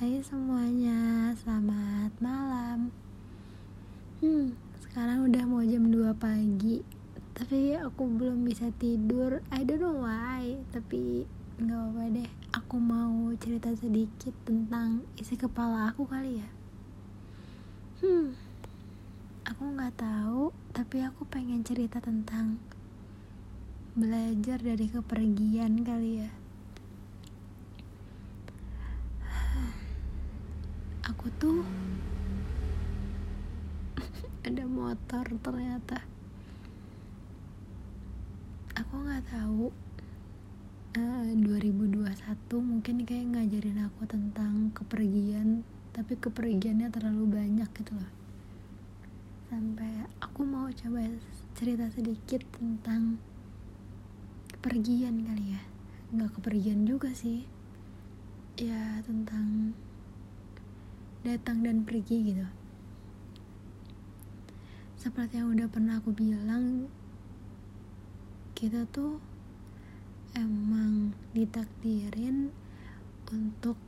Hai semuanya, selamat malam. Hmm, sekarang udah mau jam 2 pagi Tapi aku belum bisa tidur. I don't know why Tapi gak apa-apa deh. Aku mau cerita sedikit tentang isi kepala aku kali ya. Hmm, aku gak tahu Tapi aku pengen cerita tentang Belajar dari kepergian kali ya aku tuh ada motor ternyata. Aku nggak tahu. Uh, eh, 2021 mungkin kayak ngajarin aku tentang kepergian tapi kepergiannya terlalu banyak gitu loh. Sampai aku mau coba cerita sedikit tentang kepergian kali ya. Nggak kepergian juga sih. Ya tentang datang dan pergi gitu. Seperti yang udah pernah aku bilang kita tuh emang ditakdirin untuk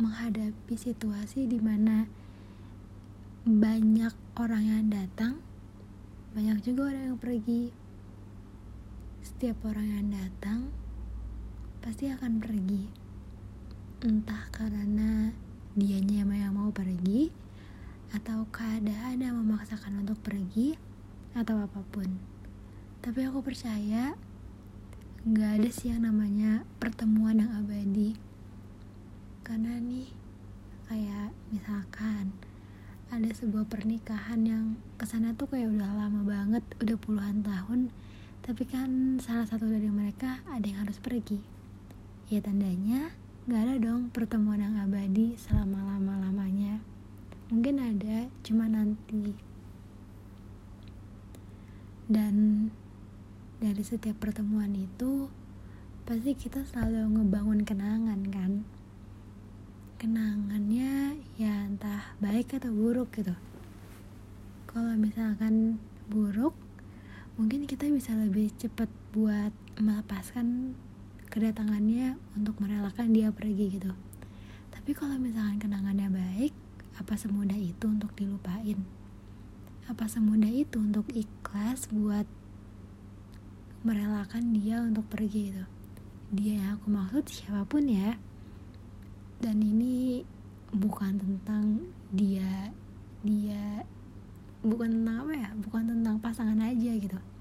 menghadapi situasi di mana banyak orang yang datang banyak juga orang yang pergi. Setiap orang yang datang pasti akan pergi. Entah karena dianya yang mau pergi atau keadaan yang memaksakan untuk pergi atau apa pun. Tapi aku percaya nggak ada sih yang namanya pertemuan yang abadi. Karena nih kayak misalkan ada sebuah pernikahan yang ke sana tuh kayak udah lama banget udah puluhan tahun. Tapi kan salah satu dari mereka ada yang harus pergi. Ya tandanya Gak ada dong pertemuan yang abadi selama lama-lamanya. Mungkin ada, cuma nanti. Dan dari setiap pertemuan itu, pasti kita selalu ngebangun kenangan kan. Kenangannya ya entah baik atau buruk gitu. Kalau misalkan buruk, mungkin kita bisa lebih cepat buat melepaskan kedatangannya untuk merelakan dia pergi gitu. Tapi kalau misalkan kenangannya baik apa semudah itu untuk dilupain? Apa semudah itu untuk ikhlas buat merelakan dia untuk pergi gitu? Dia yang aku maksud siapa pun ya. Dan ini bukan tentang dia dia bukan tentang apa ya? Bukan tentang pasangan aja gitu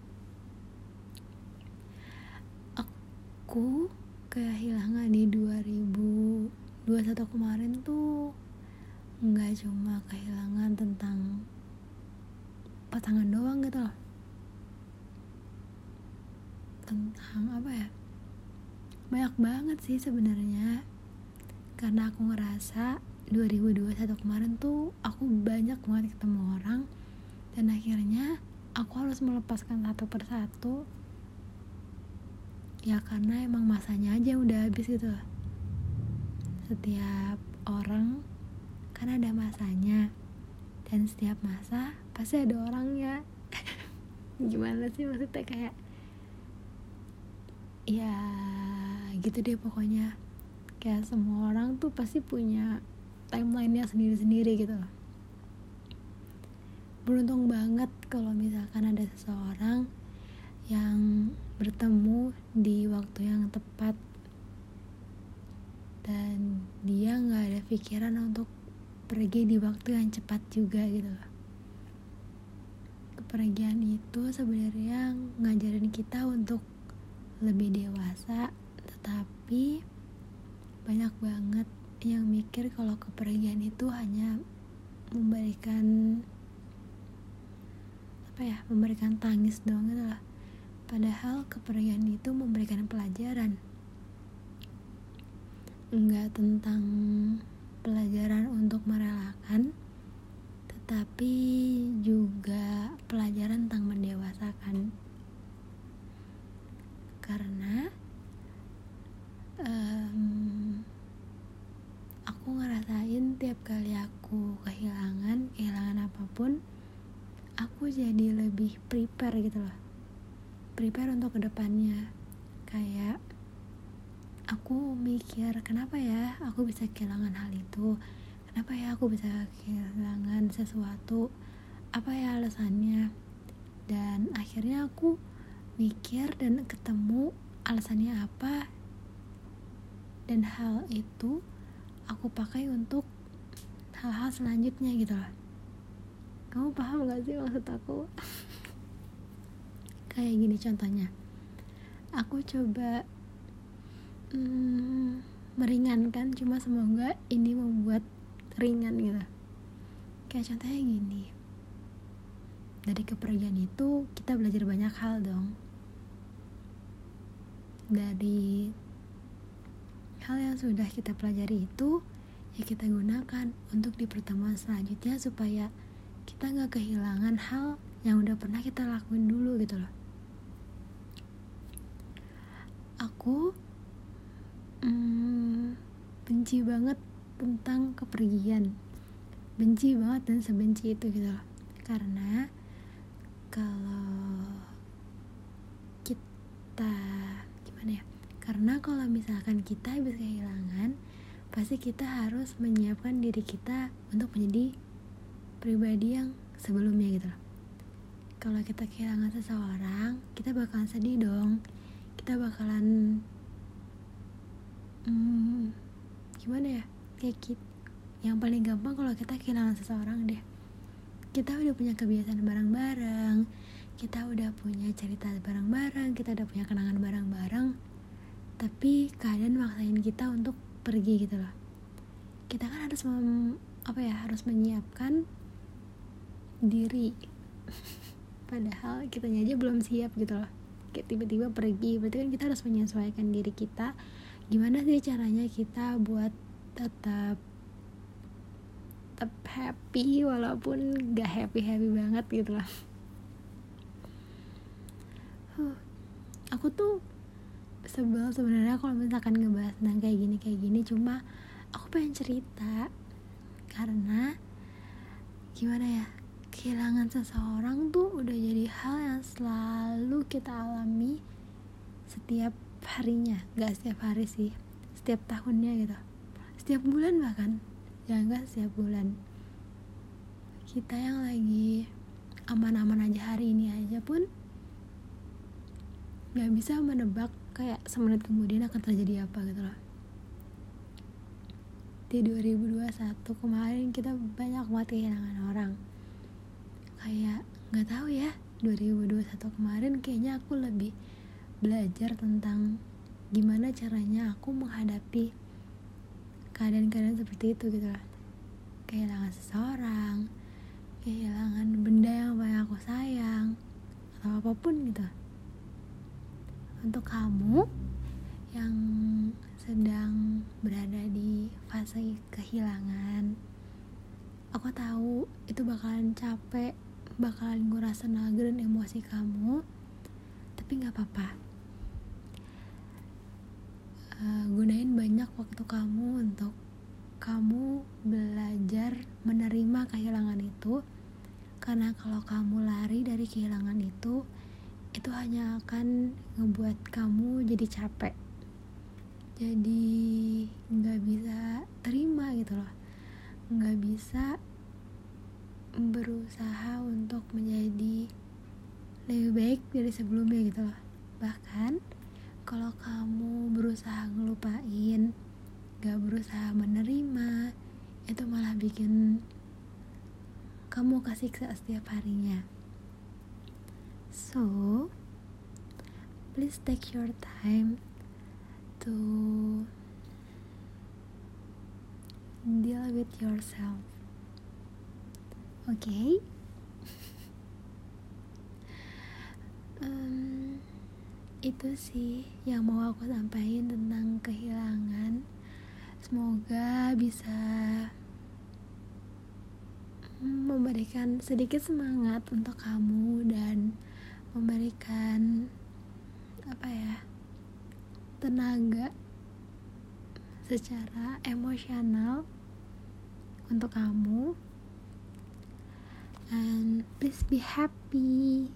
aku kehilangan di 2021 kemarin tuh nggak cuma kehilangan tentang pasangan doang gitu loh. Tentang apa ya? Banyak banget sih sebenarnya. Karena aku ngerasa 2021 kemarin tuh aku banyak banget ketemu orang dan akhirnya aku harus melepaskan satu persatu ya karena emang masanya aja udah habis gitu. Setiap orang kan ada masanya. Dan setiap masa pasti ada orangnya. Gimana sih maksudnya? Kayak ya gitu deh pokoknya. Kayak semua orang tuh pasti punya timelinenya sendiri-sendiri gitu beruntung banget kalau misalkan ada seseorang yang bertemu di waktu yang tepat. Dan dia nggak ada pikiran untuk pergi di waktu yang cepat juga gitu kepergian itu sebenarnya ngajarin kita untuk lebih dewasa tetapi banyak banget yang mikir kalau kepergian itu hanya memberikan apa ya memberikan tangis doang gitu lah Padahal kepergian itu memberikan pelajaran. Enggak tentang pelajaran untuk merelakan, tetapi juga pelajaran tentang mendewasakan. Karena um, aku ngerasain tiap kali aku kehilangan, kehilangan apa pun, aku jadi lebih prepare gitu loh prepare untuk ke depannya kayak aku mikir kenapa ya aku bisa kehilangan hal itu? Kenapa ya aku bisa kehilangan sesuatu? Apa ya alasannya? Dan akhirnya aku mikir dan ketemu alasannya apa. Dan hal itu aku pakai untuk hal-hal selanjutnya gitu loh. Kamu paham gak sih maksud aku kayak gini contohnya. Aku coba hmm, meringankan cuma semoga ini membuat ringan gitu. Kayak contohnya gini. Dari kepergian itu kita belajar banyak hal dong. Dari hal yang sudah kita pelajari itu ya kita gunakan untuk di pertemuan selanjutnya supaya kita nggak kehilangan hal yang udah pernah kita lakuin dulu gitu loh aku hmm, benci banget tentang kepergian. Benci banget dan sebenci itu gitu loh. Karena kalau kita gimana ya karena kalau misalkan kita habis kehilangan pasti kita harus menyiapkan diri kita untuk menjadi pribadi yang sebelumnya gitu loh. Kalau kita kehilangan seseorang kita bakalan sedih dong kita bakalan hmm, gimana ya? Kayak kita, yang paling gampang kalau kita kehilangan seseorang deh. Kita udah punya kebiasaan bareng-bareng kita udah punya cerita bareng-bareng kita udah punya kenangan bareng-bareng tapi keadaan maksain kita untuk pergi gitu loh. Kita kan harus mem, apa ya harus menyiapkan diri. Padahal kita aja belum siap gitu loh kayak tiba-tiba pergi berarti kan kita harus menyesuaikan diri kita. Gimana sih caranya kita buat tetap tetap happy walaupun gak happy happy banget gitu lah. Aku tuh sebel sebenarnya kalau misalkan ngebahas tentang kayak gini kayak gini. Cuma aku pengen cerita karena gimana ya kehilangan seseorang tuh udah jadi hal yang selalu kita alami setiap harinya. Gak setiap hari sih setiap tahunnya gitu. Setiap bulan bahkan. Ya enggak setiap bulan. Kita yang lagi aman-aman aja hari ini aja pun gak bisa menebak kayak semenit kemudian akan terjadi apa gitu loh. Di 2021 kemarin kita banyak banget kehilangan orang kayak nggak tahu ya 2021 kemarin kayaknya aku lebih belajar tentang gimana caranya aku menghadapi keadaan-keadaan seperti itu gitu loh. Kehilangan seseorang kehilangan benda yang paling aku sayang atau apa pun gitu. Untuk kamu yang sedang berada di fase kehilangan aku tahu itu bakalan capek bakalan tenaga dan emosi kamu tapi nggak apa-apa. Uh, gunain banyak waktu kamu untuk kamu belajar menerima kehilangan itu. Karena kalau kamu lari dari kehilangan itu itu hanya akan ngebuat kamu jadi capek. Jadi nggak bisa terima gitu loh. Nggak bisa berusaha untuk menjadi lebih baik dari sebelumnya gitu loh bahkan kalau kamu berusaha ngelupain gak berusaha menerima itu malah bikin kamu kasih setiap harinya So, please take your time to deal with yourself. Oke, okay? um, itu sih yang mau aku sampaikan tentang kehilangan. Semoga bisa memberikan sedikit semangat untuk kamu dan memberikan apa ya tenaga secara emosional untuk kamu and please be happy